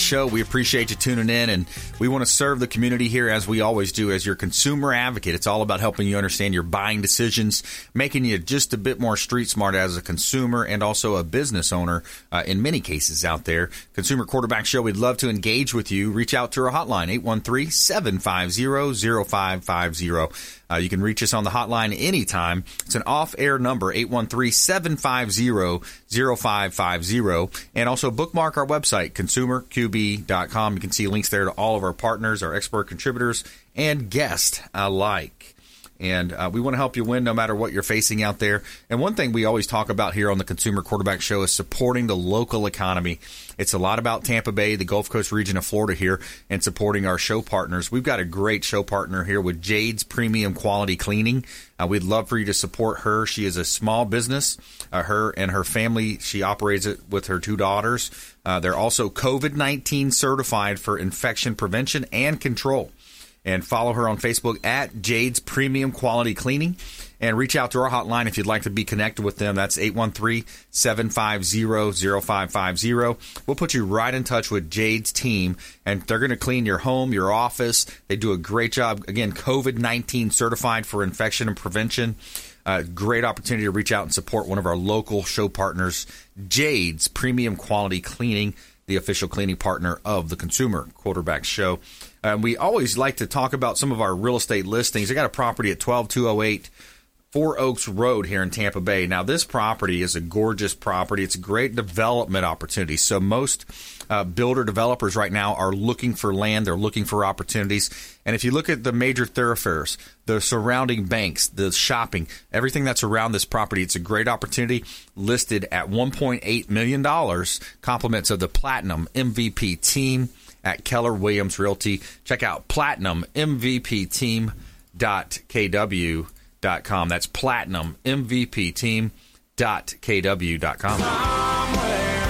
Show. We appreciate you tuning in, and we want to serve the community here as we always do as your consumer advocate. It's all about helping you understand your buying decisions, making you just a bit more street smart as a consumer and also a business owner uh, in many cases out there. Consumer Quarterback Show, we'd love to engage with you. Reach out to our hotline, 813 750 0550. Uh, you can reach us on the hotline anytime. It's an off air number, 813 750 0550. And also bookmark our website, consumerqb.com. You can see links there to all of our partners, our expert contributors, and guests alike. And uh, we want to help you win no matter what you're facing out there. And one thing we always talk about here on the Consumer Quarterback Show is supporting the local economy. It's a lot about Tampa Bay, the Gulf Coast region of Florida here, and supporting our show partners. We've got a great show partner here with Jade's Premium Quality Cleaning. Uh, we'd love for you to support her. She is a small business. Uh, her and her family, she operates it with her two daughters. Uh, they're also COVID 19 certified for infection prevention and control and follow her on Facebook at Jade's Premium Quality Cleaning. And reach out to our hotline if you'd like to be connected with them. That's 813 750 0550. We'll put you right in touch with Jade's team, and they're going to clean your home, your office. They do a great job. Again, COVID 19 certified for infection and prevention. Uh, great opportunity to reach out and support one of our local show partners, Jade's Premium Quality Cleaning, the official cleaning partner of the Consumer Quarterback Show. And we always like to talk about some of our real estate listings. I got a property at 12208 Four Oaks Road here in Tampa Bay. Now, this property is a gorgeous property. It's a great development opportunity. So, most uh, builder developers right now are looking for land, they're looking for opportunities. And if you look at the major thoroughfares, the surrounding banks, the shopping, everything that's around this property, it's a great opportunity listed at $1.8 million. Compliments of the Platinum MVP team at Keller Williams Realty. Check out Platinum MVP Team.kw.com. That's Platinum MVP Team.kw.com. Somewhere,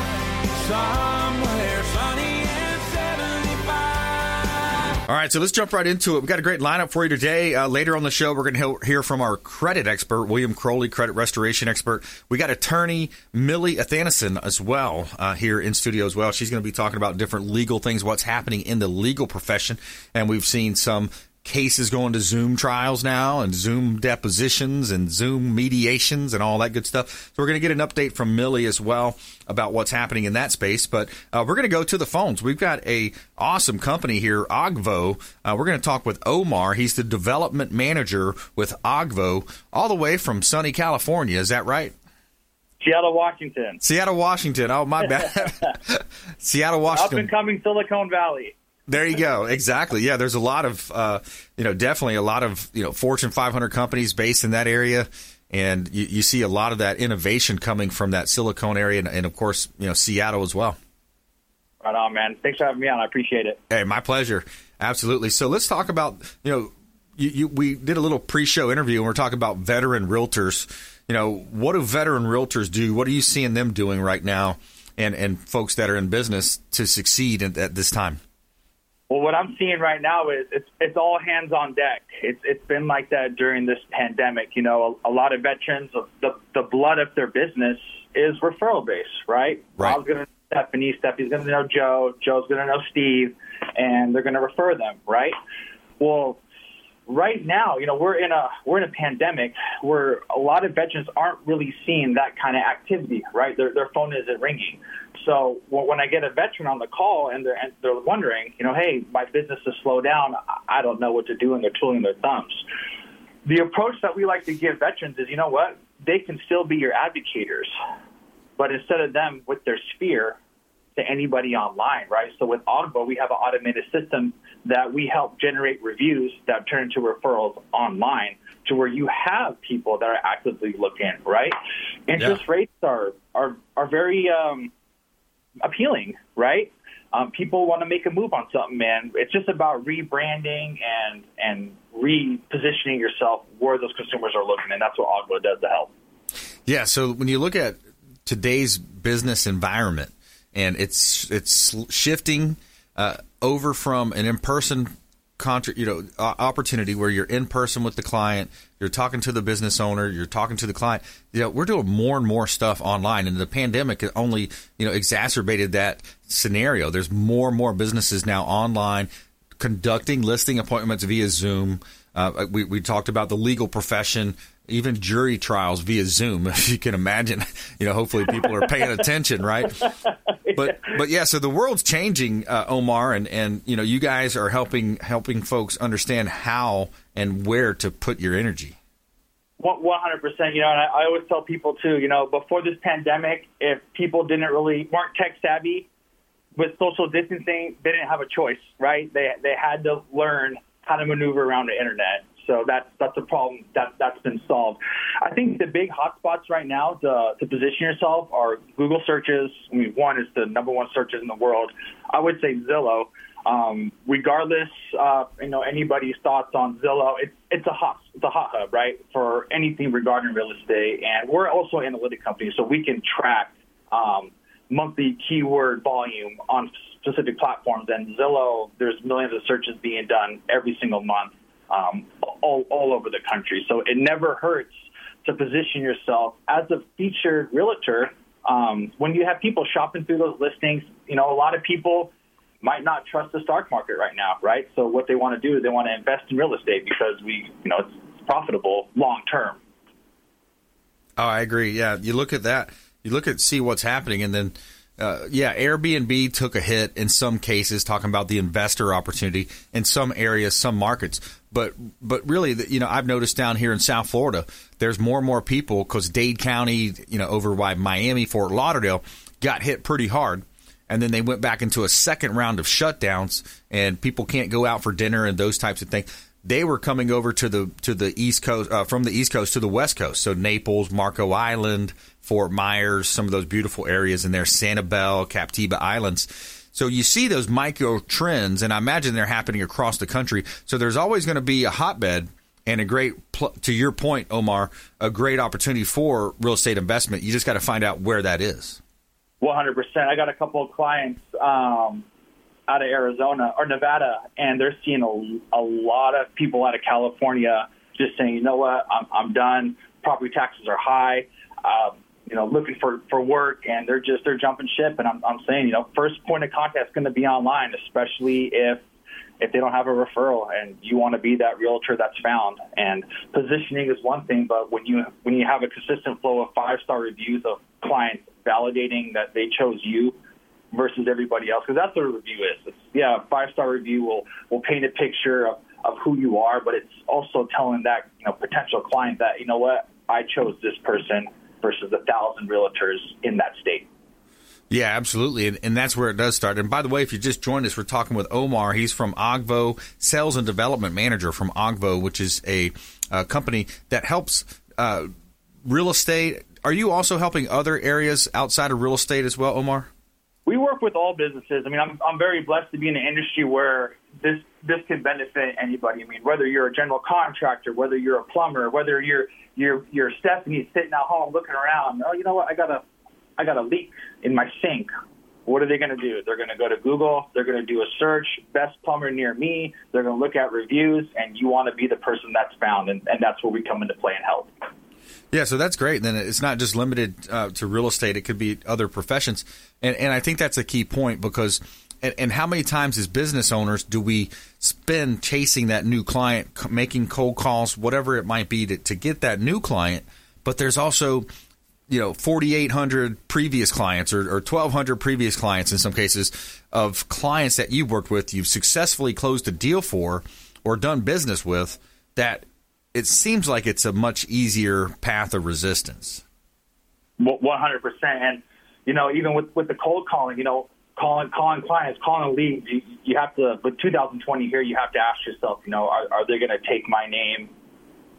somewhere sunny and 75. All right, so let's jump right into it. We've got a great lineup for you today. Uh, later on the show, we're going to hear from our credit expert, William Crowley, credit restoration expert. We got attorney Millie Athanason as well uh, here in studio as well. She's going to be talking about different legal things, what's happening in the legal profession. And we've seen some cases going to Zoom trials now and Zoom depositions and Zoom mediations and all that good stuff. So we're going to get an update from Millie as well about what's happening in that space. But uh, we're going to go to the phones. We've got a awesome company here, Oggvo. Uh, we're going to talk with Omar. He's the development manager with Oggvo, all the way from sunny California. Is that right? Seattle, Washington. Seattle, Washington. Oh, my bad. Seattle, Washington. Up and coming Silicon Valley. There you go. Exactly. Yeah, there's a lot of, uh, you know, definitely a lot of, you know, Fortune 500 companies based in that area. And you, you see a lot of that innovation coming from that Silicon area and, and, of course, you know, Seattle as well. Right on, man. Thanks for having me on. I appreciate it. Hey, my pleasure. Absolutely. So let's talk about, you know, you, you, we did a little pre-show interview and we're talking about veteran realtors. You know, what do veteran realtors do? What are you seeing them doing right now and, and folks that are in business to succeed at, at this time? Well, what I'm seeing right now is it's it's all hands on deck. It's it's been like that during this pandemic. You know, a, a lot of veterans, the the blood of their business is referral based, right? Right. Bob's gonna know Stephanie, Stephanie's gonna know Joe, Joe's gonna know Steve, and they're gonna refer them, right? Well, right now, you know, we're in a we're in a pandemic where a lot of veterans aren't really seeing that kind of activity, right? Their their phone isn't ringing. So when I get a veteran on the call and they're and they're wondering, you know, hey, my business is slowed down, I don't know what to do, and they're twiddling their thumbs. The approach that we like to give veterans is, you know what, they can still be your advocators, but instead of them with their sphere to anybody online, right? So with Oggvo, we have an automated system that we help generate reviews that turn into referrals online to where you have people that are actively looking, right? Interest yeah. rates are are are very um, appealing, right? um, people want to make a move on something, man. It's just about rebranding and and repositioning yourself where those consumers are looking, and that's what Oggvo does to help. Yeah. So when you look at today's business environment, and it's it's shifting uh, over from an in person contra- you know opportunity where you're in person with the client, you're talking to the business owner, you're talking to the client. You know, we're doing more and more stuff online, and the pandemic only you know exacerbated that scenario. There's more and more businesses now online conducting listing appointments via Zoom. Uh, we, we talked about the legal profession even jury trials via Zoom, if you can imagine. You know, hopefully people are paying attention, right? But but yeah, so the world's changing, uh, Omar, and and you know, you guys are helping helping folks understand how and where to put your energy. One hundred percent. You know, and I, I always tell people too. You know, before this pandemic, if people didn't really weren't tech savvy with social distancing, they didn't have a choice, right? They they had to learn how to maneuver around the internet. So that's that's a problem that that's been solved. I think the big hotspots right now to, to position yourself are Google searches. I mean, one is the number one searches in the world. I would say Zillow. Um, regardless, uh, you know, anybody's thoughts on Zillow, it's it's a hot it's a hot hub, right, for anything regarding real estate. And we're also an analytic company, so we can track um, monthly keyword volume on specific platforms. And Zillow, there's millions of searches being done every single month um, all, all over the country. So it never hurts to position yourself as a featured realtor. Um, when you have people shopping through those listings, you know, a lot of people might not trust the stock market right now, right? So what they want to do is they want to invest in real estate because we, you know, it's profitable long term. Oh, I agree. Yeah, you look at that, you look at see what's happening, and then uh, yeah, Airbnb took a hit in some cases, talking about the investor opportunity in some areas, some markets. But but really, you know, I've noticed down here in South Florida, there's more and more people because Dade County, you know, over by Miami, Fort Lauderdale, got hit pretty hard. And then they went back into a second round of shutdowns, and people can't go out for dinner and those types of things they were coming over to the to the east coast uh, from the east coast to the west coast. So Naples, Marco Island, Fort Myers, some of those beautiful areas in there, Sanibel, Captiva Islands. So you see those micro trends, and I imagine they're happening across the country. So there's always going to be a hotbed and a great, to your point, Omar, a great opportunity for real estate investment. You just got to find out where that is. 100%. I got a couple of clients um, out of Arizona or Nevada, and they're seeing a, a lot of people out of California just saying, you know what, I'm, I'm done. Property taxes are high. Um, you know, looking for, for work, and they're just they're jumping ship. And I'm, I'm saying, you know, first point of contact is going to be online, especially if if they don't have a referral and you want to be that realtor that's found. And positioning is one thing, but when you when you have a consistent flow of five star reviews of clients validating that they chose you versus everybody else because that's what a review is. It's, yeah, a five star review will will paint a picture of, of who you are, but it's also telling that you know potential client that you know what I chose this person versus a thousand realtors in that state. Yeah, absolutely. And, and, that's where it does start. And by the way, if you just joined us, we're talking with Omar. He's from Oggvo, Sales and Development Manager from Oggvo, which is a, a company that helps uh, real estate. Are you also helping other areas outside of real estate as well, Omar? we work with all businesses. I mean, I'm I'm very blessed to be in an industry where this this can benefit anybody. I mean, whether you're a general contractor, whether you're a plumber, whether you're you're you're Stephanie sitting at home looking around. Oh, you know what? I got a I got a leak in my sink. What are they going to do? They're going to go to Google. They're going to do a search, best plumber near me. They're going to look at reviews, and you want to be the person that's found, and, and that's where we come into play and help. Yeah, so that's great. Then it's not just limited uh, to real estate; it could be other professions, and and I think that's a key point because. And, and how many times as business owners do we spend chasing that new client, making cold calls, whatever it might be, to, to get that new client? But there's also you know 4800 previous clients or, or 1200 previous clients in some cases of clients that you've worked with you've successfully closed a deal for or done business with that it seems like it's a much easier path of resistance. One hundred percent, and you know, even with with the cold calling, you know, calling calling clients, calling leads, you, you have to. but 2020 here, you have to ask yourself, you know, are, are they going to take my name?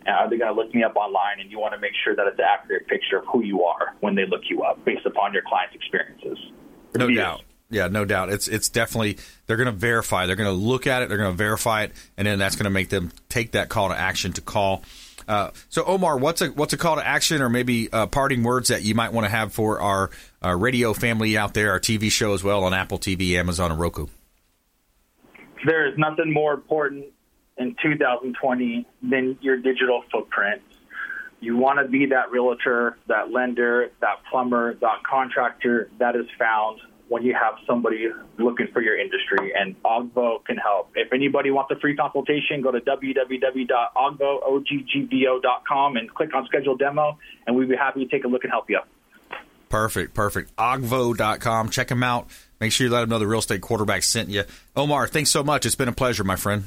Are they going to look me up online? And you want to make sure that it's an accurate picture of who you are when they look you up, based upon your client's experiences. No doubt. Yeah, no doubt. It's it's definitely they're going to verify. They're going to look at it. They're going to verify it, and then that's going to make them take that call to action to call. Uh, so Omar, what's a what's a call to action, or maybe uh, parting words that you might want to have for our, our radio family out there, our TV show as well on Apple TV, Amazon, and Roku. There is nothing more important in 2020 than your digital footprint. You want to be that realtor, that lender, that plumber, that contractor that is found when you have somebody looking for your industry, and Oggvo can help. If anybody wants a free consultation, go to www.oggvo.com and click on schedule demo, and we'd be happy to take a look and help you. Perfect, perfect. Oggvo.com. Check them out. Make sure you let them know the real estate quarterback sent you. Omar, thanks so much. It's been a pleasure, my friend.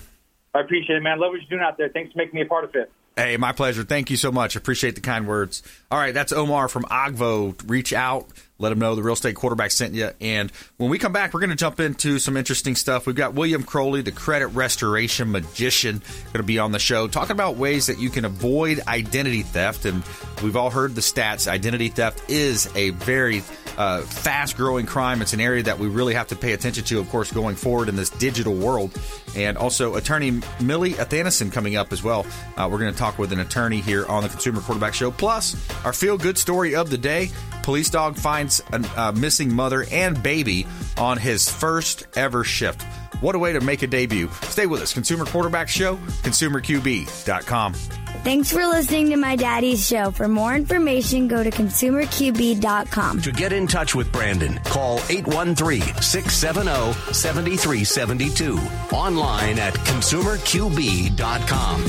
I appreciate it, man. Love what you're doing out there. Thanks for making me a part of it. Hey, my pleasure. Thank you so much. Appreciate the kind words. All right, that's Omar from Oggvo. Reach out, let him know the real estate quarterback sent you. And when we come back, we're going to jump into some interesting stuff. We've got William Crowley, the credit restoration magician, going to be on the show talking about ways that you can avoid identity theft. And we've all heard the stats. Identity theft is a very uh, fast growing crime. It's an area that we really have to pay attention to, of course, going forward in this digital world. And also, attorney Millie Athanason coming up as well. Uh, we're going to talk with an attorney here on the Consumer Quarterback Show. Plus, our feel good story of the day police dog finds a uh, missing mother and baby on his first ever shift. What a way to make a debut. Stay with us. Consumer Quarterback Show, consumerqb.com. Thanks for listening to my daddy's show. For more information, go to consumerqb.com. To get in touch with Brandon, call 813-670-7372. Online at consumerqb.com.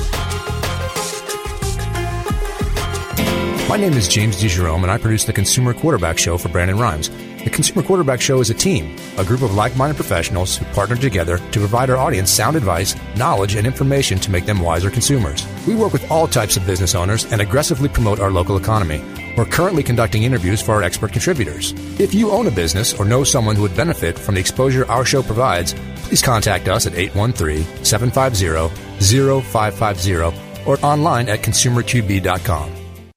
My name is James DeJerome, and I produce the Consumer Quarterback Show for Brandon Rhimes. The Consumer Quarterback Show is a team, a group of like minded professionals who partner together to provide our audience sound advice, knowledge, and information to make them wiser consumers. We work with all types of business owners and aggressively promote our local economy. We're currently conducting interviews for our expert contributors. If you own a business or know someone who would benefit from the exposure our show provides, please contact us at 813 750 0550 or online at consumerqb.com.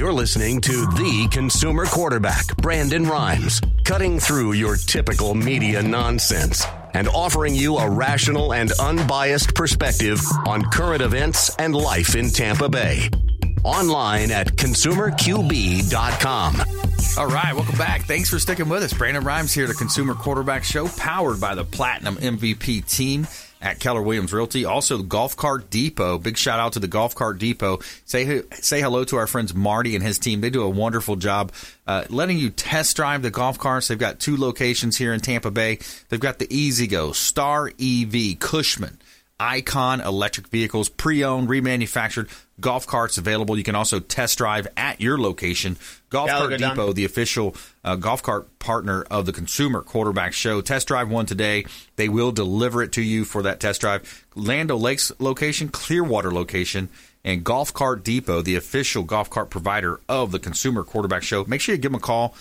You're listening to the consumer quarterback, Brandon Rhimes, cutting through your typical media nonsense and offering you a rational and unbiased perspective on current events and life in Tampa Bay. Online at consumerqb.com. All right, welcome back. Thanks for sticking with us. Brandon Rhimes here, the Consumer Quarterback Show, powered by the Platinum MVP team at Keller Williams Realty. Also, the Golf Cart Depot. Big shout out to the Golf Cart Depot. Say say hello to our friends Marty and his team. They do a wonderful job uh, letting you test drive the golf carts. They've got two locations here in Tampa Bay. They've got the E-Z-GO, Star EV, Cushman. Icon electric vehicles, pre owned, remanufactured golf carts available. You can also test drive at your location. Golf Cart Depot, the official uh, golf cart partner of the Consumer Quarterback Show. Test drive one today. They will deliver it to you for that test drive. Land Lakes location, Clearwater location, and Golf Cart Depot, the official golf cart provider of the Consumer Quarterback Show. Make sure you give them a call.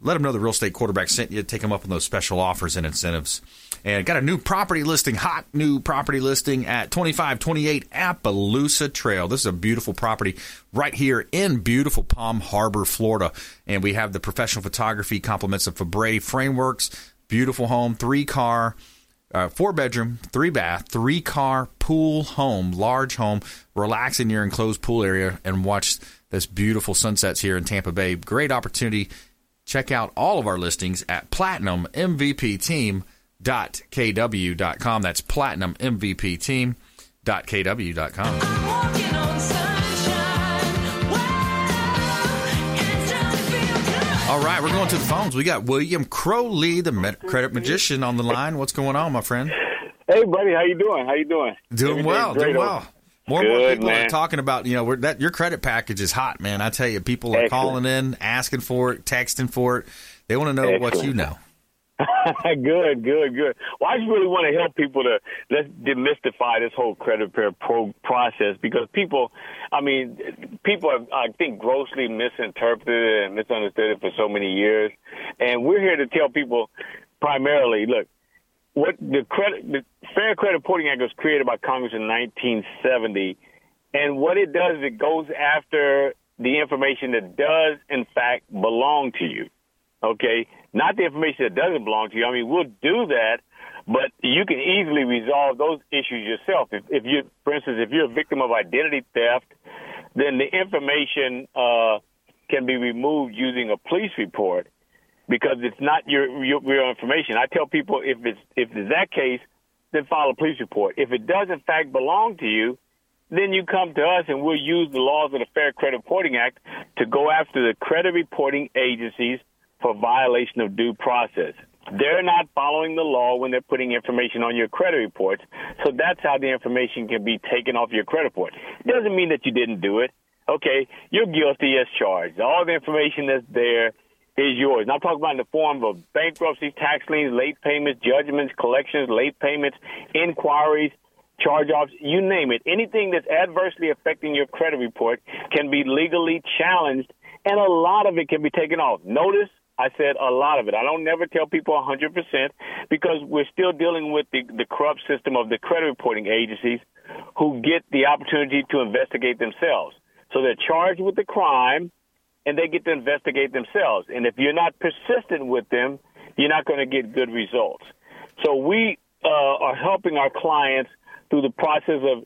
Let them know the real estate quarterback sent you. Take them up on those special offers and incentives. And got a new property listing, hot new property listing at 2528 Appaloosa Trail. This is a beautiful property right here in beautiful Palm Harbor, Florida. And we have the professional photography compliments of Fabre Frameworks. Beautiful home, three car, uh, four bedroom, three bath, three car pool home, large home. Relax in your enclosed pool area and watch this beautiful sunsets here in Tampa Bay. Great opportunity. Check out all of our listings at Platinum MVP Team platinum.kw.com. That's platinum MVP team.kw.com. All right, we're going to the phones. We got William Crowley, the credit magician, on the line. What's going on, my friend? Hey, buddy, how you doing? How you doing? Doing well, doing well. More and more people man. are talking about, you know, that your credit package is hot, man. I tell you, people are Excellent. calling in, asking for it, texting for it. They want to know Excellent. what you know. good, good, good. Well, I just really want to help people to let's demystify this whole credit repair pro- process because people, I mean, people have, I think, grossly misinterpreted and misunderstood it for so many years. And we're here to tell people primarily, look, what the credit, the Fair Credit Reporting Act was created by Congress in 1970. And what it does is it goes after the information that does, in fact, belong to you. Okay? Not the information that doesn't belong to you. I mean, we'll do that, but you can easily resolve those issues yourself. If, if you, for instance, if you're a victim of identity theft, then the information uh, can be removed using a police report because it's not your, your real information. I tell people if it's if it's that case, then file a police report. If it does in fact belong to you, then you come to us and we'll use the laws of the Fair Credit Reporting Act to go after the credit reporting agencies for violation of due process. They're not following the law when they're putting information on your credit reports. So that's how the information can be taken off your credit report. It doesn't mean that you didn't do it. Okay, you're guilty as charged. All the information that's there is yours. And I'm talking about in the form of bankruptcy, tax liens, late payments, judgments, collections, late payments, inquiries, charge-offs, you name it. Anything that's adversely affecting your credit report can be legally challenged, and a lot of it can be taken off. Notice I said a lot of it. I don't never tell people 100% because we're still dealing with the, the corrupt system of the credit reporting agencies who get the opportunity to investigate themselves. So they're charged with the crime and they get to investigate themselves. And if you're not persistent with them, you're not going to get good results. So we uh, are helping our clients through the process of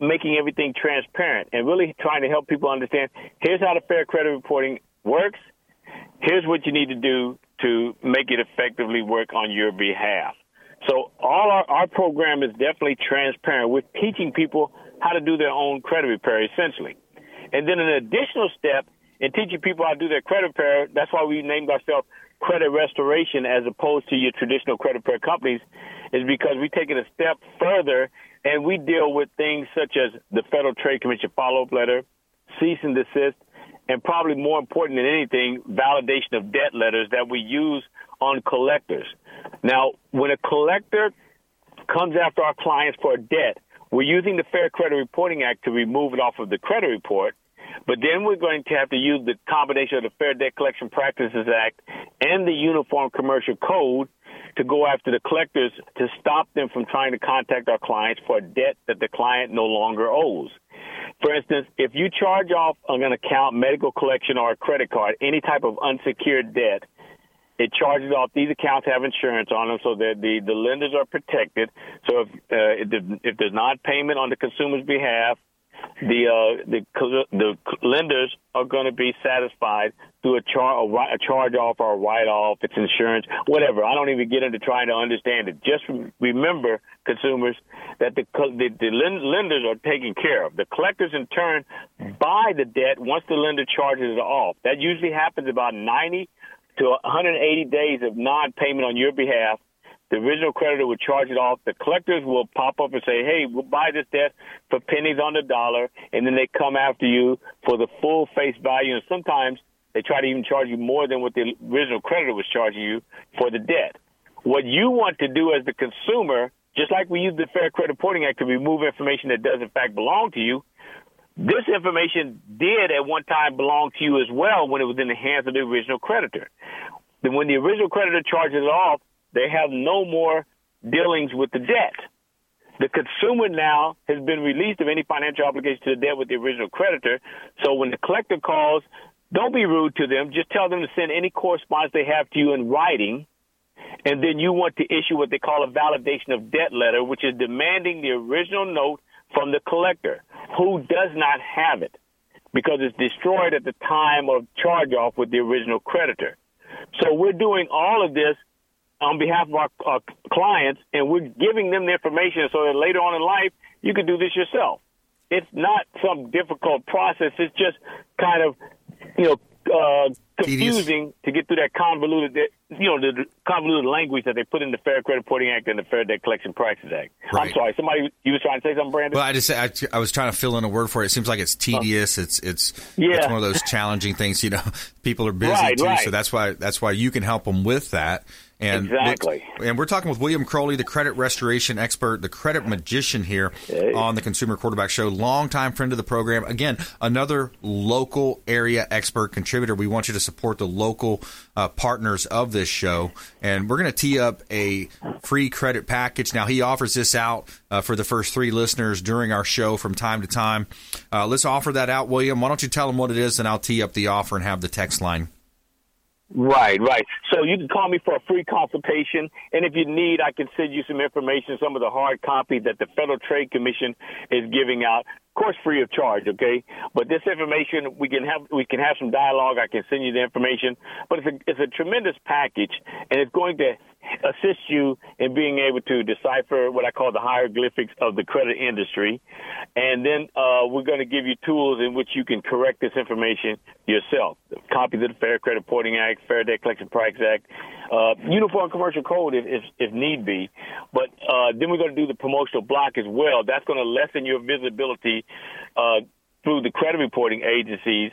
making everything transparent and really trying to help people understand here's how the fair credit reporting works here's what you need to do to make it effectively work on your behalf. So all our, our program is definitely transparent. We're teaching people how to do their own credit repair essentially. And then an additional step in teaching people how to do their credit repair, that's why we named ourselves credit restoration as opposed to your traditional credit repair companies, is because we take it a step further and we deal with things such as the Federal Trade Commission follow-up letter, cease and desist, and probably more important than anything, validation of debt letters that we use on collectors. Now, when a collector comes after our clients for a debt, we're using the Fair Credit Reporting Act to remove it off of the credit report. But then we're going to have to use the combination of the Fair Debt Collection Practices Act and the Uniform Commercial Code to go after the collectors to stop them from trying to contact our clients for a debt that the client no longer owes. For instance, if you charge off on an account, medical collection, or a credit card, any type of unsecured debt, it charges off. These accounts have insurance on them, so that the the lenders are protected. So if uh, if, if there's not payment on the consumer's behalf, the uh, the the lenders are going to be satisfied through a, char- a a charge off or a write off, it's insurance, whatever. I don't even get into trying to understand it. Just remember, consumers, that the the, the lenders are taken care of. The collectors, in turn, buy the debt once the lender charges it off. That usually happens about 90 to 180 days of non-payment on your behalf the original creditor would charge it off. The collectors will pop up and say, hey, we'll buy this debt for pennies on the dollar. And then they come after you for the full face value. And sometimes they try to even charge you more than what the original creditor was charging you for the debt. What you want to do as the consumer, just like we use the Fair Credit Reporting Act to remove information that does in fact belong to you, this information did at one time belong to you as well when it was in the hands of the original creditor. Then when the original creditor charges it off, they have no more dealings with the debt. The consumer now has been released of any financial obligation to the debt with the original creditor. So when the collector calls, don't be rude to them. Just tell them to send any correspondence they have to you in writing. And then you want to issue what they call a validation of debt letter, which is demanding the original note from the collector who does not have it because it's destroyed at the time of charge off with the original creditor. So we're doing all of this on behalf of our, our clients, and we're giving them the information so that later on in life you can do this yourself. It's not some difficult process. It's just kind of, you know, uh, confusing to get through that convoluted, you know, the convoluted language that they put in the Fair Credit Reporting Act and the Fair Debt Collection Practices Act. Right. I'm sorry, somebody you was trying to say something, Brandon? Well, I just I, I was trying to fill in a word for it. It seems like it's tedious. It's it's Yeah. it's one of those challenging things. You know, people are busy Right, too, right. so that's why that's why you can help them with that. And Exactly. And we're talking with William Crowley, the credit restoration expert, the credit magician here on the Consumer Quarterback Show. Longtime friend of the program. Again, another local area expert contributor. We want you to support the local uh, partners of this show, and we're going to tee up a free credit package. Now he offers this out uh, for the first three listeners during our show from time to time. Uh, let's offer that out, William. Why don't you tell them what it is, and I'll tee up the offer and have the text line. Right, right. So you can call me for a free consultation, and if you need, I can send you some information, some of the hard copy that the Federal Trade Commission is giving out, of course, free of charge. Okay, but this information we can have we can have some dialogue. I can send you the information, but it's a it's a tremendous package, and it's going to assist you in being able to decipher what I call the hieroglyphics of the credit industry. And then uh, we're going to give you tools in which you can correct this information yourself. Copies of the Fair Credit Reporting Act, Fair Debt Collection Practices Act, uh, Uniform Commercial Code if, if, if need be. But uh, then we're going to do the promotional block as well. That's going to lessen your visibility uh, through the credit reporting agencies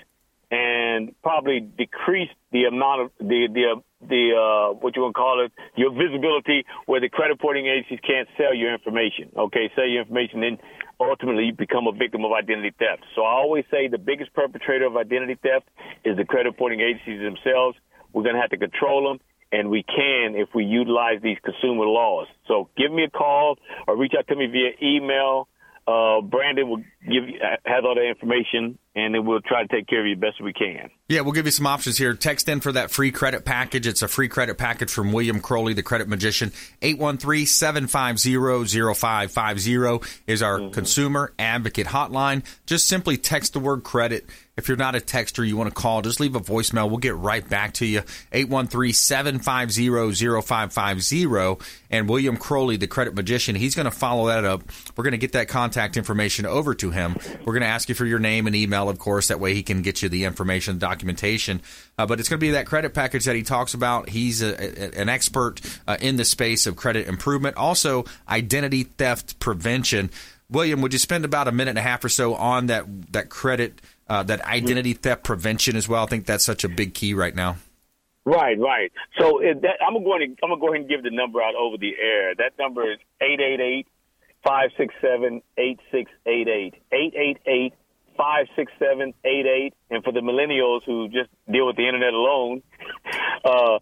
and probably decrease the amount of the the the uh, what you want to call it your visibility where the credit reporting agencies can't sell your information. Okay, sell your information, then ultimately you become a victim of identity theft. So I always say the biggest perpetrator of identity theft is the credit reporting agencies themselves. We're going to have to control them. And we can if we utilize these consumer laws. So give me a call or reach out to me via email. Uh, Brandon will give you, has all the information, and then we'll try to take care of you best we can. Yeah, we'll give you some options here. Text in for that free credit package. It's a free credit package from William Crowley, the credit magician. 813-750-0550 is our mm-hmm. consumer advocate hotline. Just simply text the word credit. If you're not a texter, you want to call, just leave a voicemail. We'll get right back to you. 813-750-0550. And William Crowley, the credit magician, he's going to follow that up. We're going to get that contact information over to him. We're going to ask you for your name and email, of course. That way he can get you the information, the documentation. Uh, but it's going to be that credit package that he talks about. He's a, a- an expert uh, in the space of credit improvement, also identity theft prevention. William, would you spend about a minute and a half or so on that that credit, uh, that identity theft prevention as well? I think that's such a big key right now. Right, right. So if that, I'm going to I'm going to go ahead and give the number out over the air. That number is eight eight eight five six seven eight six eight eight eight eight eight five six seven eight eight. And for the millennials who just deal with the internet alone, uh,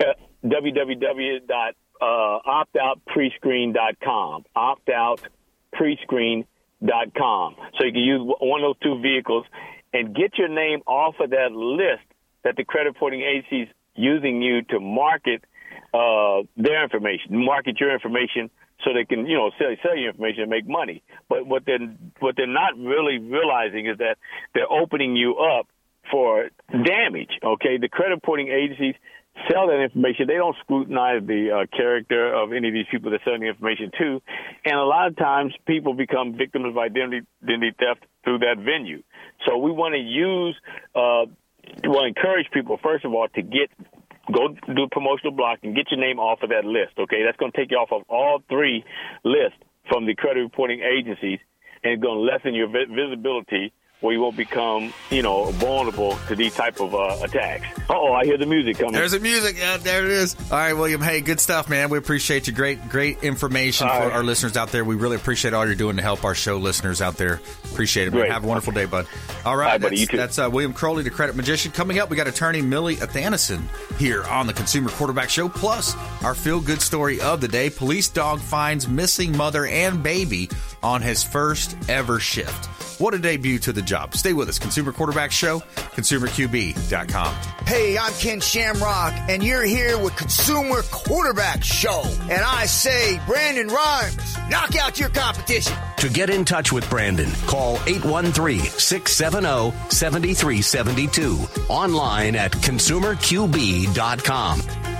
uh, www.optoutprescreen.com. Optoutprescreen.com. So you can use one of those two vehicles and get your name off of that list that the credit reporting agencies using you to market uh, their information, market your information so they can, you know, sell, sell your information and make money. But what they're what they're not really realizing is that they're opening you up for damage. Okay, the credit reporting agencies sell that information. They don't scrutinize the uh, character of any of these people they're selling the information to, and a lot of times people become victims of identity, identity theft through that venue. So we want to use, uh, to encourage people first of all to get go do promotional block and get your name off of that list. Okay, that's going to take you off of all three lists from the credit reporting agencies, and it's going to lessen your vi- visibility where you won't become, you know, vulnerable to these type of uh, attacks. Oh, I hear the music coming. There's the music. Yeah, there it is. All right, William. Hey, good stuff, man. We appreciate you. Great, great information All for right. our listeners out there. We really appreciate all you're doing to help our show listeners out there. Appreciate it, man. Great. Have a wonderful day, bud. All right, buddy. that's, that's uh, William Crowley, the credit magician. Coming up, we got attorney Millie Athanason here on the Consumer Quarterback Show. Plus, our feel good story of the day: police dog finds missing mother and baby on his first ever shift. What a debut to the job. Stay with us. Consumer Quarterback Show, consumerqb.com. Hey, I'm Ken Shamrock, and you're here with Consumer Quarterback Show. And I say, Brandon Rhimes, knock out your competition. To get in touch with Brandon, call 813-670-7372. Online at consumerqb.com.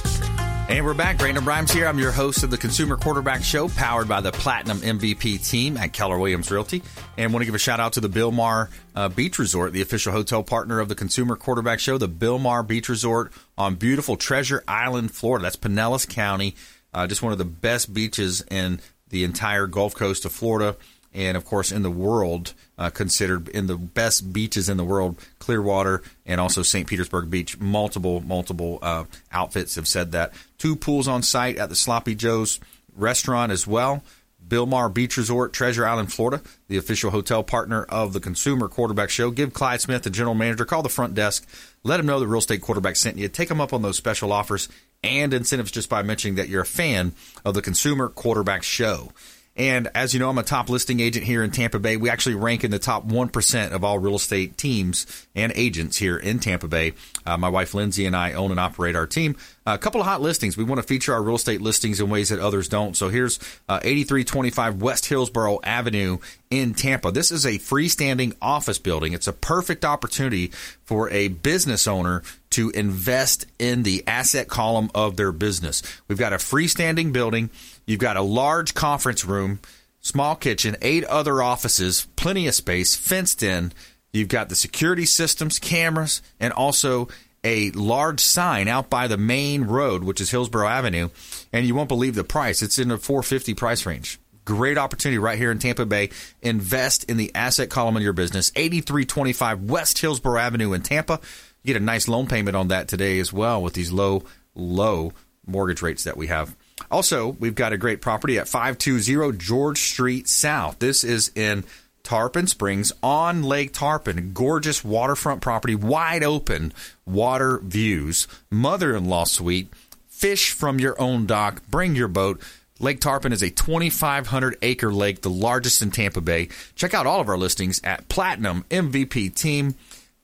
And we're back. Brandon Rhimes here. I'm your host of the Consumer Quarterback Show, powered by the Platinum MVP team at Keller Williams Realty. And want to give a shout out to the Bilmar uh, Beach Resort, the official hotel partner of the Consumer Quarterback Show, the Bilmar Beach Resort on beautiful Treasure Island, Florida. That's Pinellas County. Uh, just one of the best beaches in the entire Gulf Coast of Florida and of course in the world uh, considered in the best beaches in the world clearwater and also st petersburg beach multiple multiple uh, outfits have said that two pools on site at the sloppy joe's restaurant as well Bilmar Beach Resort, Treasure Island, Florida, the official hotel partner of the Consumer Quarterback Show. Give Clyde Smith, the general manager, call the front desk. Let him know the real estate quarterback sent you. Take him up on those special offers and incentives just by mentioning that you're a fan of the Consumer Quarterback Show. And as you know, I'm a top listing agent here in Tampa Bay. We actually rank in the top 1% of all real estate teams and agents here in Tampa Bay. Uh, my wife Lindsay and I own and operate our team. A couple of hot listings. We want to feature our real estate listings in ways that others don't. So here's uh, 8325 West Hillsborough Avenue in Tampa. This is a freestanding office building. It's a perfect opportunity for a business owner to invest in the asset column of their business. We've got a freestanding building. You've got a large conference room, small kitchen, eight other offices, plenty of space, fenced in. You've got the security systems, cameras, and also a large sign out by the main road, which is Hillsborough Avenue, and you won't believe the price. It's in the 450 price range. Great opportunity right here in Tampa Bay. Invest in the asset column of your business. 8325 West Hillsborough Avenue in Tampa. Get a nice loan payment on that today as well with these low, low mortgage rates that we have. Also, we've got a great property at 520 George Street South. This is in Tarpon Springs on Lake Tarpon. Gorgeous waterfront property, wide open water views, mother in law suite, fish from your own dock, bring your boat. Lake Tarpon is a 2,500 acre lake, the largest in Tampa Bay. Check out all of our listings at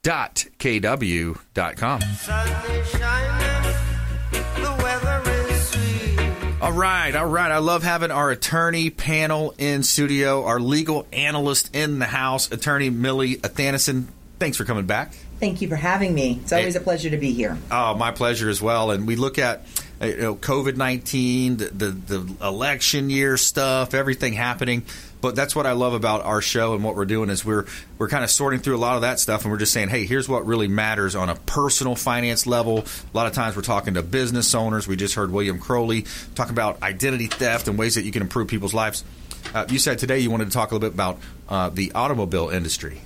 platinummvpteam.kw.com. All right, all right. I love having our attorney panel in studio, our legal analyst in the house, attorney Millie Athanason. Thanks for coming back. Thank you for having me. It's always a pleasure to be here. Oh, my pleasure as well. And we look at uh, you know, COVID nineteen, the, the, the election year stuff, everything happening. But that's what I love about our show and what we're doing is we're we're kind of sorting through a lot of that stuff and we're just saying, hey, here's what really matters on a personal finance level. A lot of times we're talking to business owners. We just heard William Crowley talk about identity theft and ways that you can improve people's lives. Uh, you said today you wanted to talk a little bit about uh, the automobile industry.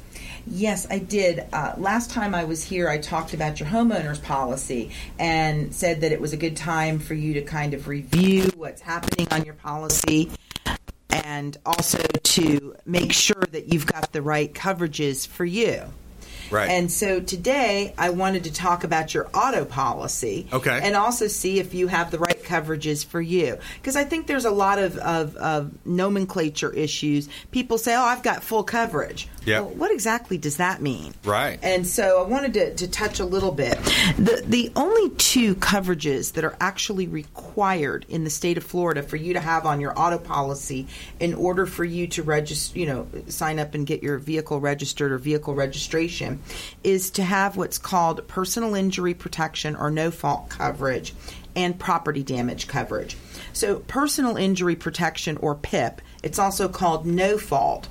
Yes, I did. Uh, last time I was here, I talked about your homeowner's policy and said that it was a good time for you to kind of review what's happening on your policy and also to make sure that you've got the right coverages for you. Right. And so today I wanted to talk about your auto policy. Okay. And also see if you have the right coverages for you. Because I think there's a lot of, of, of, nomenclature issues. People say, oh, I've got full coverage. Yeah. Well, what exactly does that mean? Right. And so I wanted to, to touch a little bit. The, the only two coverages that are actually required in the state of Florida for you to have on your auto policy in order for you to register, you know, sign up and get your vehicle registered or vehicle registration is to have what's called personal injury protection or no fault coverage and property damage coverage. So, personal injury protection or PIP, it's also called no fault,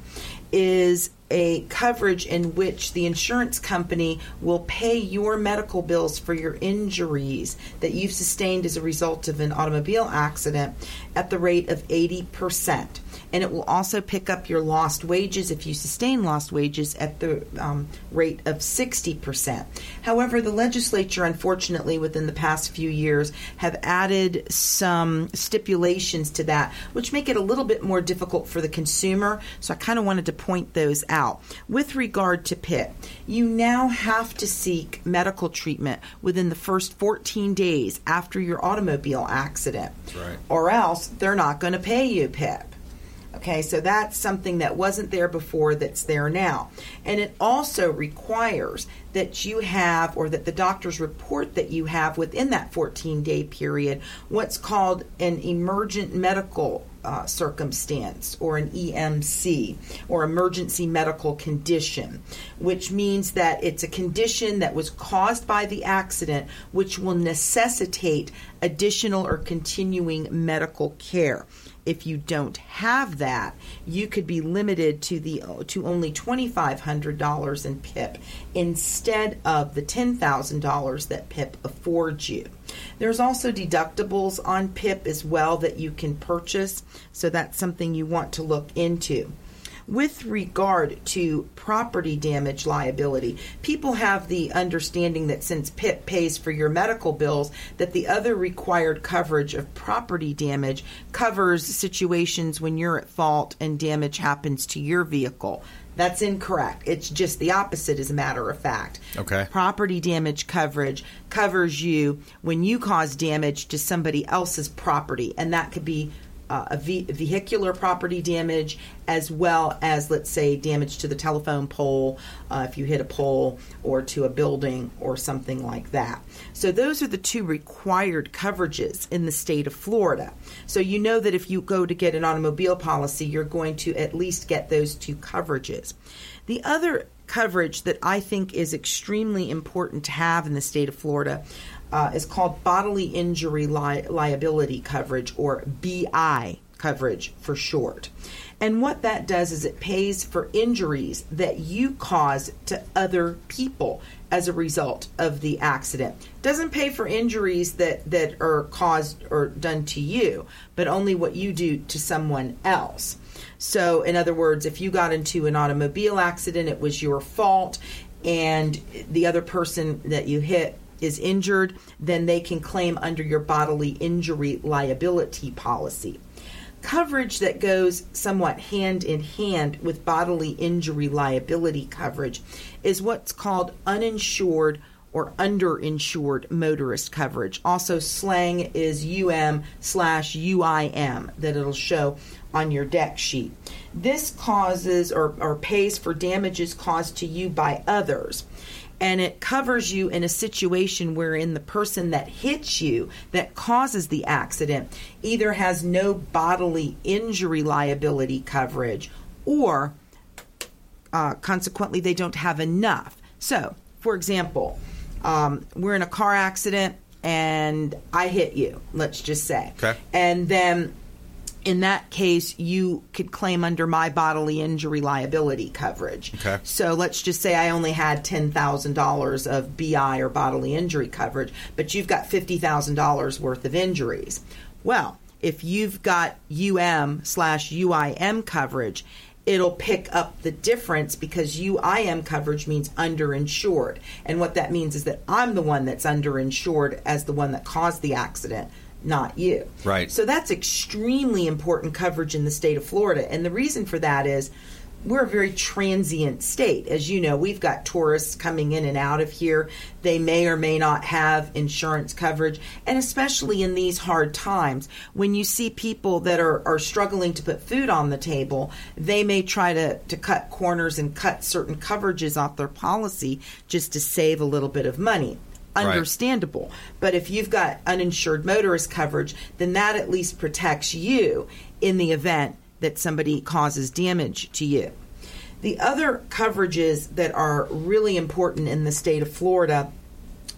is a coverage in which the insurance company will pay your medical bills for your injuries that you've sustained as a result of an automobile accident at the rate of 80% and it will also pick up your lost wages if you sustain lost wages at the um, rate of 60%. However, the legislature, unfortunately, within the past few years, have added some stipulations to that, which make it a little bit more difficult for the consumer. So I kind of wanted to point those out. With regard to PIP, you now have to seek medical treatment within the first 14 days after your automobile accident. Right. Or else they're not going to pay you PIP. Okay, so that's something that wasn't there before that's there now. And it also requires that you have, or that the doctors report that you have within that 14 day period, what's called an emergent medical uh, circumstance or an EMC or emergency medical condition, which means that it's a condition that was caused by the accident, which will necessitate additional or continuing medical care if you don't have that, you could be limited to the to only twenty five hundred dollars in PIP instead of the ten thousand dollars that PIP affords you. There's also deductibles on PIP as well that you can purchase, so that's something you want to look into with regard to property damage liability, people have the understanding that since PIP pays for your medical bills, that the other required coverage of property damage covers situations when you're at fault and damage happens to your vehicle. That's incorrect. It's just the opposite, as a matter of fact. Okay. Property damage coverage covers you when you cause damage to somebody else's property, and that could be uh, a ve- vehicular property damage as well as, let's say, damage to the telephone pole uh, if you hit a pole or to a building or something like that. So, those are the two required coverages in the state of Florida. So, you know that if you go to get an automobile policy, you're going to at least get those two coverages. The other coverage that I think is extremely important to have in the state of Florida uh, is called bodily injury li- liability coverage, or BI coverage for short. And what that does is it pays for injuries that you cause to other people as a result of the accident. Doesn't pay for injuries that, that are caused or done to you, but only what you do to someone else. So, in other words, if you got into an automobile accident, it was your fault, and the other person that you hit is injured, then they can claim under your bodily injury liability policy. Coverage that goes somewhat hand in hand with bodily injury liability coverage is what's called uninsured or underinsured motorist coverage. Also, slang is UM slash UIM that it'll show on your deck sheet. This causes or, or pays for damages caused to you by others and it covers you in a situation wherein the person that hits you that causes the accident either has no bodily injury liability coverage or uh, consequently they don't have enough so for example um, we're in a car accident and i hit you let's just say okay. and then in that case, you could claim under my bodily injury liability coverage. Okay. So let's just say I only had $10,000 of BI or bodily injury coverage, but you've got $50,000 worth of injuries. Well, if you've got UM slash UIM coverage, it'll pick up the difference because UIM coverage means underinsured. And what that means is that I'm the one that's underinsured as the one that caused the accident not you. Right. So that's extremely important coverage in the state of Florida. And the reason for that is we're a very transient state. As you know, we've got tourists coming in and out of here. They may or may not have insurance coverage. And especially in these hard times, when you see people that are, are struggling to put food on the table, they may try to, to cut corners and cut certain coverages off their policy just to save a little bit of money understandable. Right. But if you've got uninsured motorist coverage, then that at least protects you in the event that somebody causes damage to you. The other coverages that are really important in the state of Florida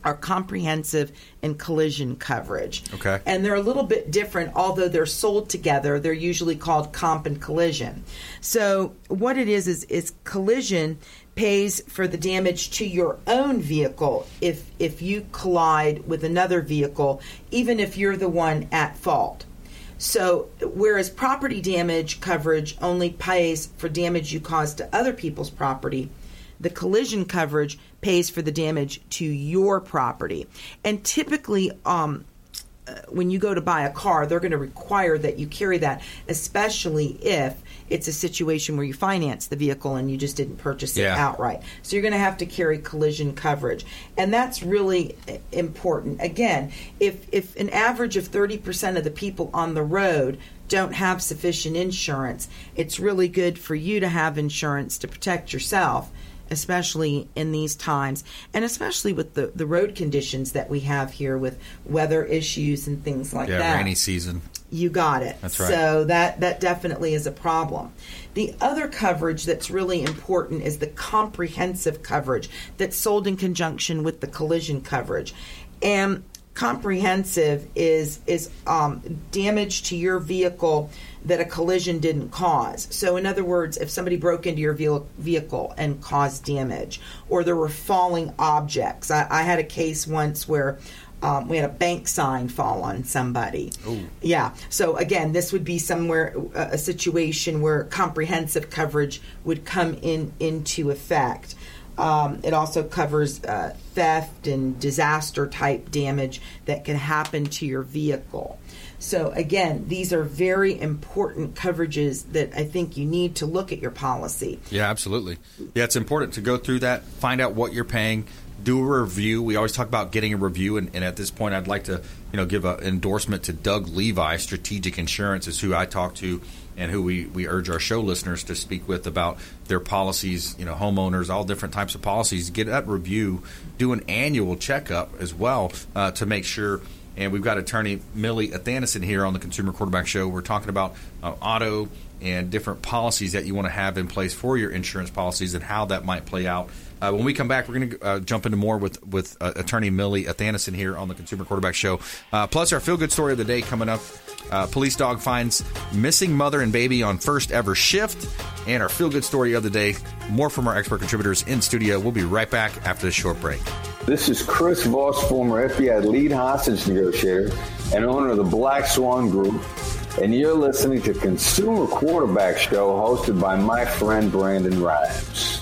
are comprehensive and collision coverage. Okay. And they're a little bit different, although they're sold together. They're usually called comp and collision. So what it is is is collision pays for the damage to your own vehicle if if you collide with another vehicle, even if you're the one at fault. So, whereas property damage coverage only pays for damage you cause to other people's property, the collision coverage pays for the damage to your property. And typically, um, uh, when you go to buy a car, they're going to require that you carry that, especially if it's a situation where you finance the vehicle and you just didn't purchase it outright. So you're going to have to carry collision coverage, and that's really uh, important. Again, if if an average of 30% of the people on the road don't have sufficient insurance, it's really good for you to have insurance to protect yourself especially in these times, and especially with the, the road conditions that we have here with weather issues and things like yeah, that. rainy season. You got it. That's right. So that that definitely is a problem. The other coverage that's really important is the comprehensive coverage that's sold in conjunction with the collision coverage. And comprehensive is is um, damage to your vehicle that a collision didn't cause. So, in other words, if somebody broke into your vehicle and caused damage, or there were falling objects, I, I had a case once where. Um, we had a bank sign fall on somebody. Ooh. Yeah. So again, this would be somewhere a situation where comprehensive coverage would come in into effect. Um, it also covers uh, theft and disaster type damage that can happen to your vehicle. So, again, these are very important coverages that I think you need to look at your policy. Yeah, absolutely. Yeah, it's important to go through that, find out what you're paying, do a review. We always talk about getting a review, and, and at this point, I'd like to you know give an endorsement to Doug Levi, Strategic Insurance, is who I talk to and who we, we urge our show listeners to speak with about their policies, you know, homeowners, all different types of policies. Get that review, do an annual checkup as well uh, to make sure – and we've got attorney Millie Athanason here on the Consumer Quarterback Show. We're talking about uh, auto and different policies that you want to have in place for your insurance policies and how that might play out. Uh, when we come back, we're going to uh, jump into more with with uh, attorney Millie Athanason here on the Consumer Quarterback Show. Uh, plus, our feel good story of the day coming up. Uh, police dog finds missing mother and baby on first ever shift, and our feel good story of the day. More from our expert contributors in studio. We'll be right back after this short break. This is Chris Voss, former FBI lead hostage negotiator and owner of the Black Swan Group, and you're listening to Consumer Quarterback Show hosted by my friend Brandon Rhimes.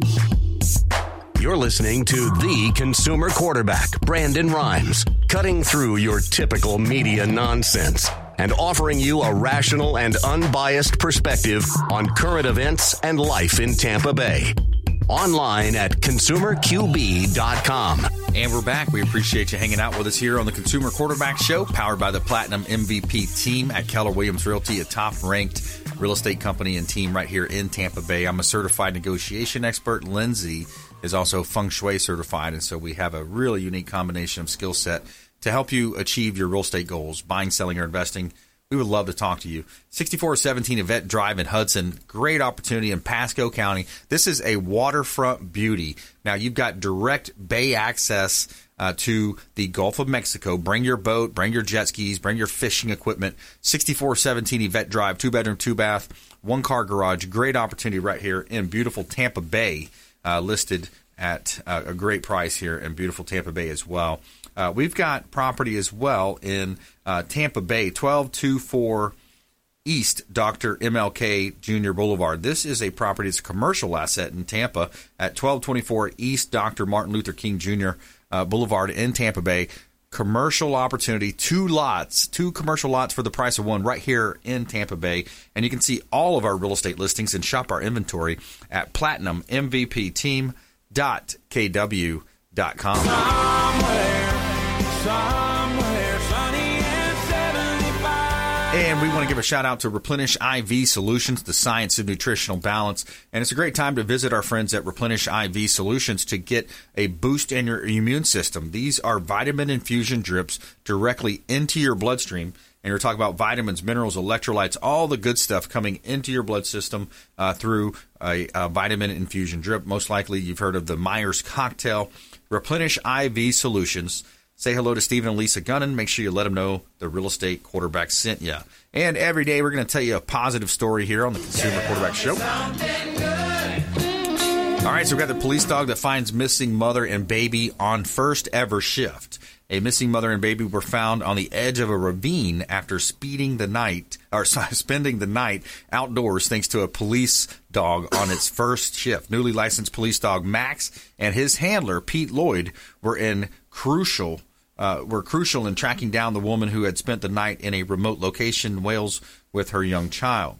You're listening to the consumer quarterback, Brandon Rhimes, cutting through your typical media nonsense and offering you a rational and unbiased perspective on current events and life in Tampa Bay. Online at consumerqb.com. And we're back. We appreciate you hanging out with us here on the Consumer Quarterback Show, powered by the Platinum MVP team at Keller Williams Realty, a top ranked real estate company and team right here in Tampa Bay. I'm a certified negotiation expert. Lindsay is also feng shui certified. And so we have a really unique combination of skill set to help you achieve your real estate goals, buying, selling, or investing, we would love to talk to you. 6417 Yvette Drive in Hudson. Great opportunity in Pasco County. This is a waterfront beauty. Now, you've got direct bay access uh, to the Gulf of Mexico. Bring your boat, bring your jet skis, bring your fishing equipment. 6417 Yvette Drive, two bedroom, two bath, one car garage. Great opportunity right here in beautiful Tampa Bay, listed at uh, a great price here in beautiful Tampa Bay as well. Uh, we've got property as well in uh, Tampa Bay, 1224 East Dr. MLK Jr. Boulevard. This is a property, it's a commercial asset in Tampa at 1224 East Dr. Martin Luther King Jr. Uh, Boulevard in Tampa Bay. Commercial opportunity, two lots, two commercial lots for the price of one right here in Tampa Bay. And you can see all of our real estate listings and shop our inventory at platinummvpteam.kw.com. Somewhere, somewhere And we want to give a shout out to Replenish IV Solutions, the science of nutritional balance. And it's a great time to visit our friends at Replenish IV Solutions to get a boost in your immune system. These are vitamin infusion drips directly into your bloodstream. And we're talking about vitamins, minerals, electrolytes, all the good stuff coming into your blood system uh, through a, a vitamin infusion drip. Most likely you've heard of the Myers cocktail. Replenish IV Solutions. Say hello to Stephen and Lisa Gunnan. Make sure you let them know the real estate quarterback sent you. And every day we're going to tell you a positive story here on the Consumer Quarterback Show. All right, so we've got the police dog that finds missing mother and baby on first ever shift. A missing mother and baby were found on the edge of a ravine after speeding the night or spending the night outdoors thanks to a police dog on its first shift. Newly licensed police dog Max and his handler Pete Lloyd were in crucial uh, were crucial in tracking down the woman who had spent the night in a remote location in Wales with her young child.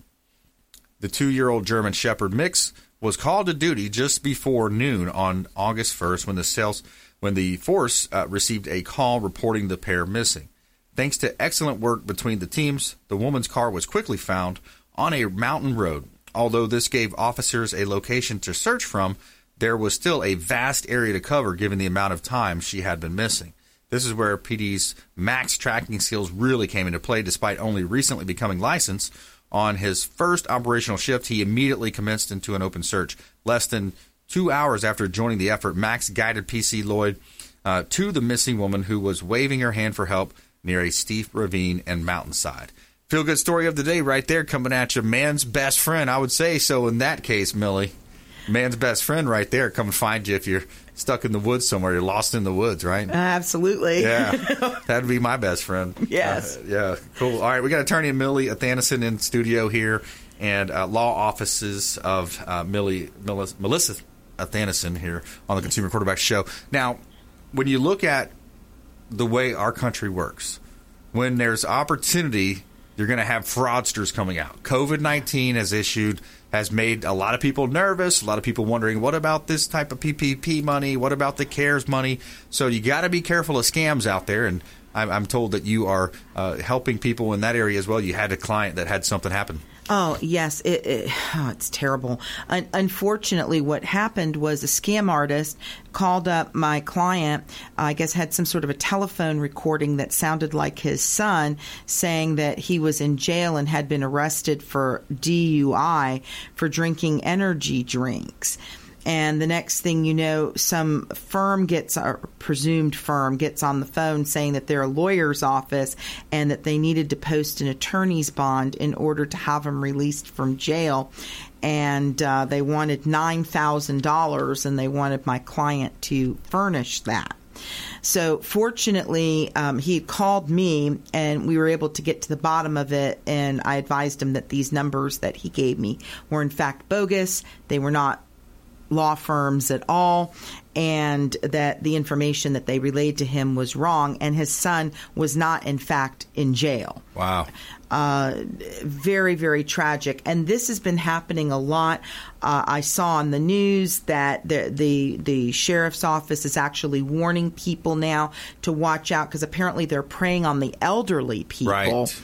The two-year-old German Shepherd mix was called to duty just before noon on August 1st when the sales when the force uh, received a call reporting the pair missing. Thanks to excellent work between the teams, the woman's car was quickly found on a mountain road. Although this gave officers a location to search from, there was still a vast area to cover given the amount of time she had been missing. This is where PD's max tracking skills really came into play despite only recently becoming licensed. On his first operational shift, he immediately commenced into an open search. Less than two hours after joining the effort, Max guided PC Lloyd uh, to the missing woman who was waving her hand for help near a steep ravine and mountainside. Feel good story of the day right there coming at you. Man's best friend, I would say so in that case, Millie. Man's best friend right there. Come find you if you're stuck in the woods somewhere. You're lost in the woods, right? Absolutely. Yeah. That'd be my best friend. Yes. Uh, yeah. Cool. All right. We got attorney Millie Athanason in studio here and uh, law offices of uh, Millie, Melissa, Melissa Athanason here on the Consumer Quarterback Show. Now, when you look at the way our country works, when there's opportunity, you're going to have fraudsters coming out. COVID 19 has issued, has made a lot of people nervous, a lot of people wondering, what about this type of PPP money? What about the CARES money? So you got to be careful of scams out there. And I'm, I'm told that you are uh, helping people in that area as well. You had a client that had something happen. Oh yes, it, it oh, it's terrible. Un- unfortunately, what happened was a scam artist called up my client. I guess had some sort of a telephone recording that sounded like his son saying that he was in jail and had been arrested for DUI for drinking energy drinks and the next thing you know, some firm gets, a presumed firm gets on the phone saying that they're a lawyer's office and that they needed to post an attorney's bond in order to have him released from jail. And uh, they wanted $9,000 and they wanted my client to furnish that. So fortunately, um, he called me and we were able to get to the bottom of it. And I advised him that these numbers that he gave me were in fact bogus. They were not law firms at all and that the information that they relayed to him was wrong and his son was not in fact in jail. Wow uh, very very tragic. And this has been happening a lot. Uh, I saw on the news that the, the the sheriff's office is actually warning people now to watch out because apparently they're preying on the elderly people. Right.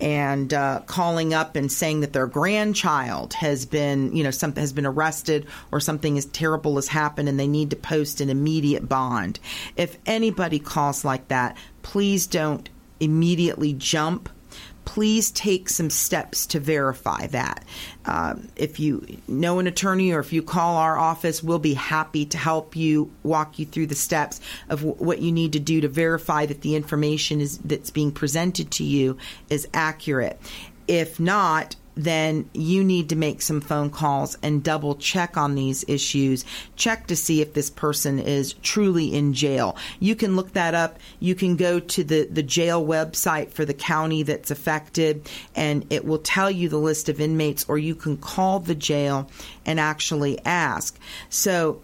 And uh, calling up and saying that their grandchild has been, you know, something has been arrested or something as terrible has happened, and they need to post an immediate bond. If anybody calls like that, please don't immediately jump please take some steps to verify that. Um, if you know an attorney or if you call our office, we'll be happy to help you walk you through the steps of w- what you need to do to verify that the information is that's being presented to you is accurate. If not, then you need to make some phone calls and double check on these issues. Check to see if this person is truly in jail. You can look that up. You can go to the, the jail website for the county that's affected and it will tell you the list of inmates, or you can call the jail and actually ask. So,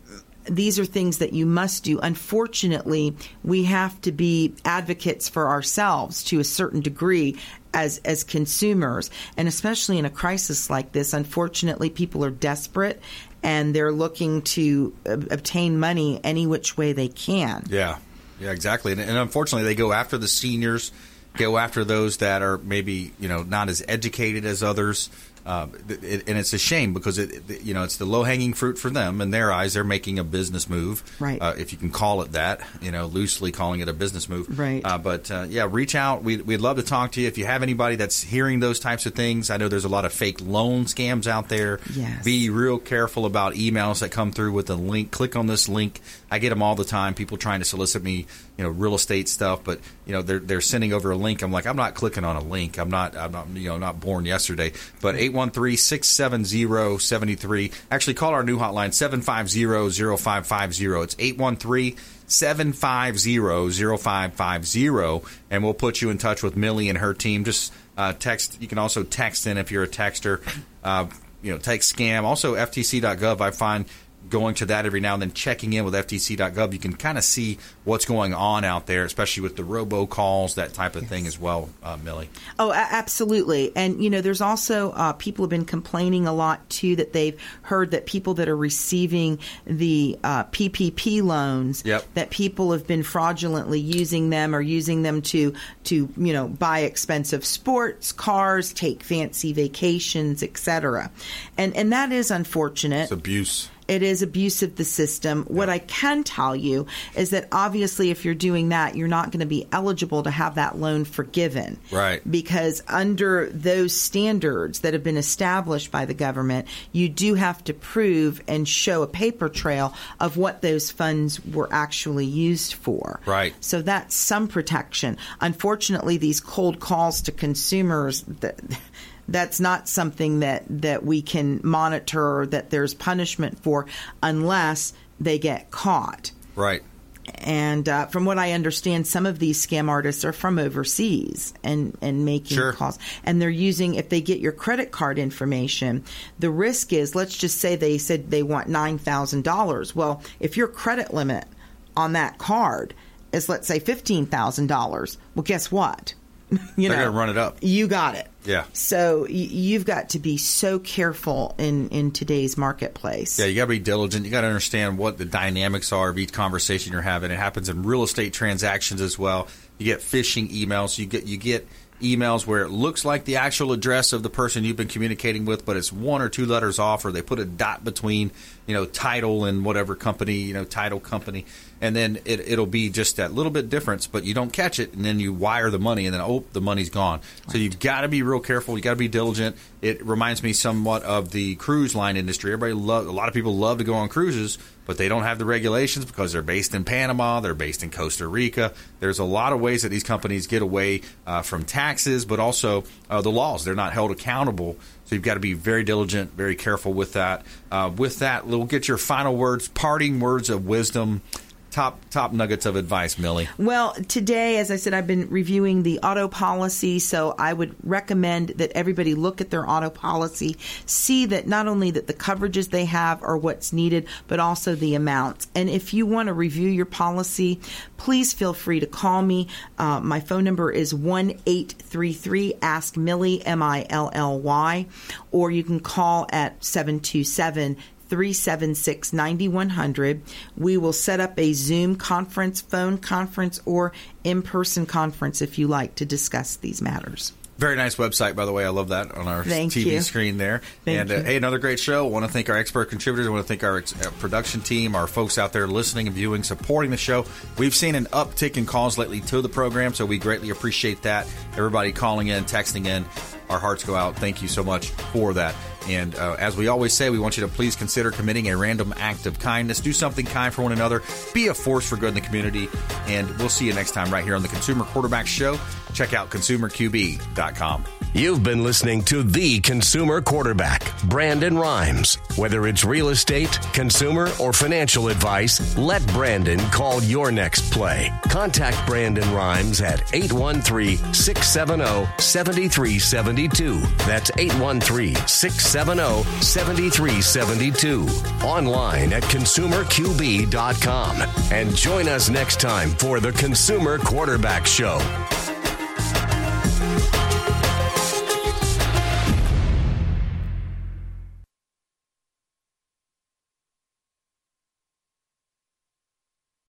these are things that you must do. Unfortunately, we have to be advocates for ourselves to a certain degree as as consumers, and especially in a crisis like this. Unfortunately, people are desperate and they're looking to ob- obtain money any which way they can. Yeah, yeah, exactly. And, and unfortunately, they go after the seniors, go after those that are maybe you know not as educated as others. Uh, it, and it's a shame because it, it- you know it's the low hanging fruit for them in their eyes. They're making a business move, Right. Uh, if you can call it that, you know, loosely calling it a business move, Right. Uh, but uh, yeah, reach out. We, we'd love to talk to you if you have anybody that's hearing those types of things. I know there's a lot of fake loan scams out there. Yes. Be real careful about emails that come through with a link. Click on this link. I get them all the time. People trying to solicit me, you know, real estate stuff, but you know they're they're sending over a link. I'm like, I'm not clicking on a link. I'm not I'm not you know not born yesterday. But 813-670-73. Actually, call our new hotline 750-0550. It's 813 750-0550 and we'll put you in touch with Millie and her team. Just uh, text. You can also text in if you're a texter. Uh, you know, take scam. Also, FTC.gov. I find going to that every now and then, checking in with FTC.gov, you can kind of see what's going on out there, especially with the robocalls, that type of thing as well, uh, Millie. Oh, absolutely. And, you know, there's also uh, people have been complaining a lot, too, that they've heard that people that are receiving the uh, PPP loans, Yep. that people have been fraudulently using them or using them to, to you know, buy expensive sports cars, take fancy vacations, etc. And, and that is unfortunate. It's abuse. It is abuse of the system. What I can tell you is that obviously, if you're doing that, you're not going to be eligible to have that loan forgiven. Right. Because under those standards that have been established by the government, you do have to prove and show a paper trail of what those funds were actually used for. Right. So that's some protection. Unfortunately, these cold calls to consumers that that's not something that that we can monitor or that there's punishment for unless they get caught. Right. And uh, from what I understand, some of these scam artists are from overseas and, and making Sure. calls. And they're using, if they get your credit card information, the risk is, let's just say they said they want $9,000. Well, if your credit limit on that card is, let's say, $15,000, well, guess what? you They're know, run it up. You got it. Yeah. So y- you've got to be so careful in, in today's marketplace. Yeah, you got to be diligent. You got to understand what the dynamics are of each conversation you're having. It happens in real estate transactions as well. You get phishing emails. You get you get emails where it looks like the actual address of the person you've been communicating with, but it's one or two letters off, or they put a dot between, you know, title and whatever company, you know, title company, and then it, it'll be just that little bit difference, but you don't catch it, and then you wire the money, and then oh, the money's gone. So you've got to be real careful. You got to be diligent. It reminds me somewhat of the cruise line industry. Everybody love a lot of people love to go on cruises, but they don't have the regulations because they're based in Panama, they're based in Costa Rica. There's a lot of ways that these companies get away uh, from taxes, but also uh, the laws. They're not held accountable. So you've got to be very diligent, very careful with that. Uh, with that, we'll get your final words, parting words of wisdom, top top nuggets of advice, Millie. Well, today, as I said, I've been reviewing the auto policy, so I would recommend that everybody look at their auto policy, see that not only that the coverages they have are what's needed, but also the amounts. And if you want to review your policy, please feel free to call me. Uh, my phone number is one eight three three Ask Millie M I L L Y, or you can call at seven two seven. 376 9100. We will set up a Zoom conference, phone conference, or in person conference if you like to discuss these matters. Very nice website, by the way. I love that on our Thank TV you. screen there. Thank and uh, hey, another great show. I want to thank our expert contributors. I want to thank our ex- uh, production team, our folks out there listening and viewing, supporting the show. We've seen an uptick in calls lately to the program, so we greatly appreciate that. Everybody calling in, texting in, our hearts go out. Thank you so much for that. And uh, as we always say, we want you to please consider committing a random act of kindness. Do something kind for one another. Be a force for good in the community. And we'll see you next time right here on the Consumer Quarterback Show. Check out consumerqb.com. You've been listening to the consumer quarterback, Brandon Rhimes. Whether it's real estate, consumer, or financial advice, let Brandon call your next play. Contact Brandon Rhimes at 813 670 7372. That's 813 670 870 7372. Online at consumerqb.com. And join us next time for the Consumer Quarterback Show.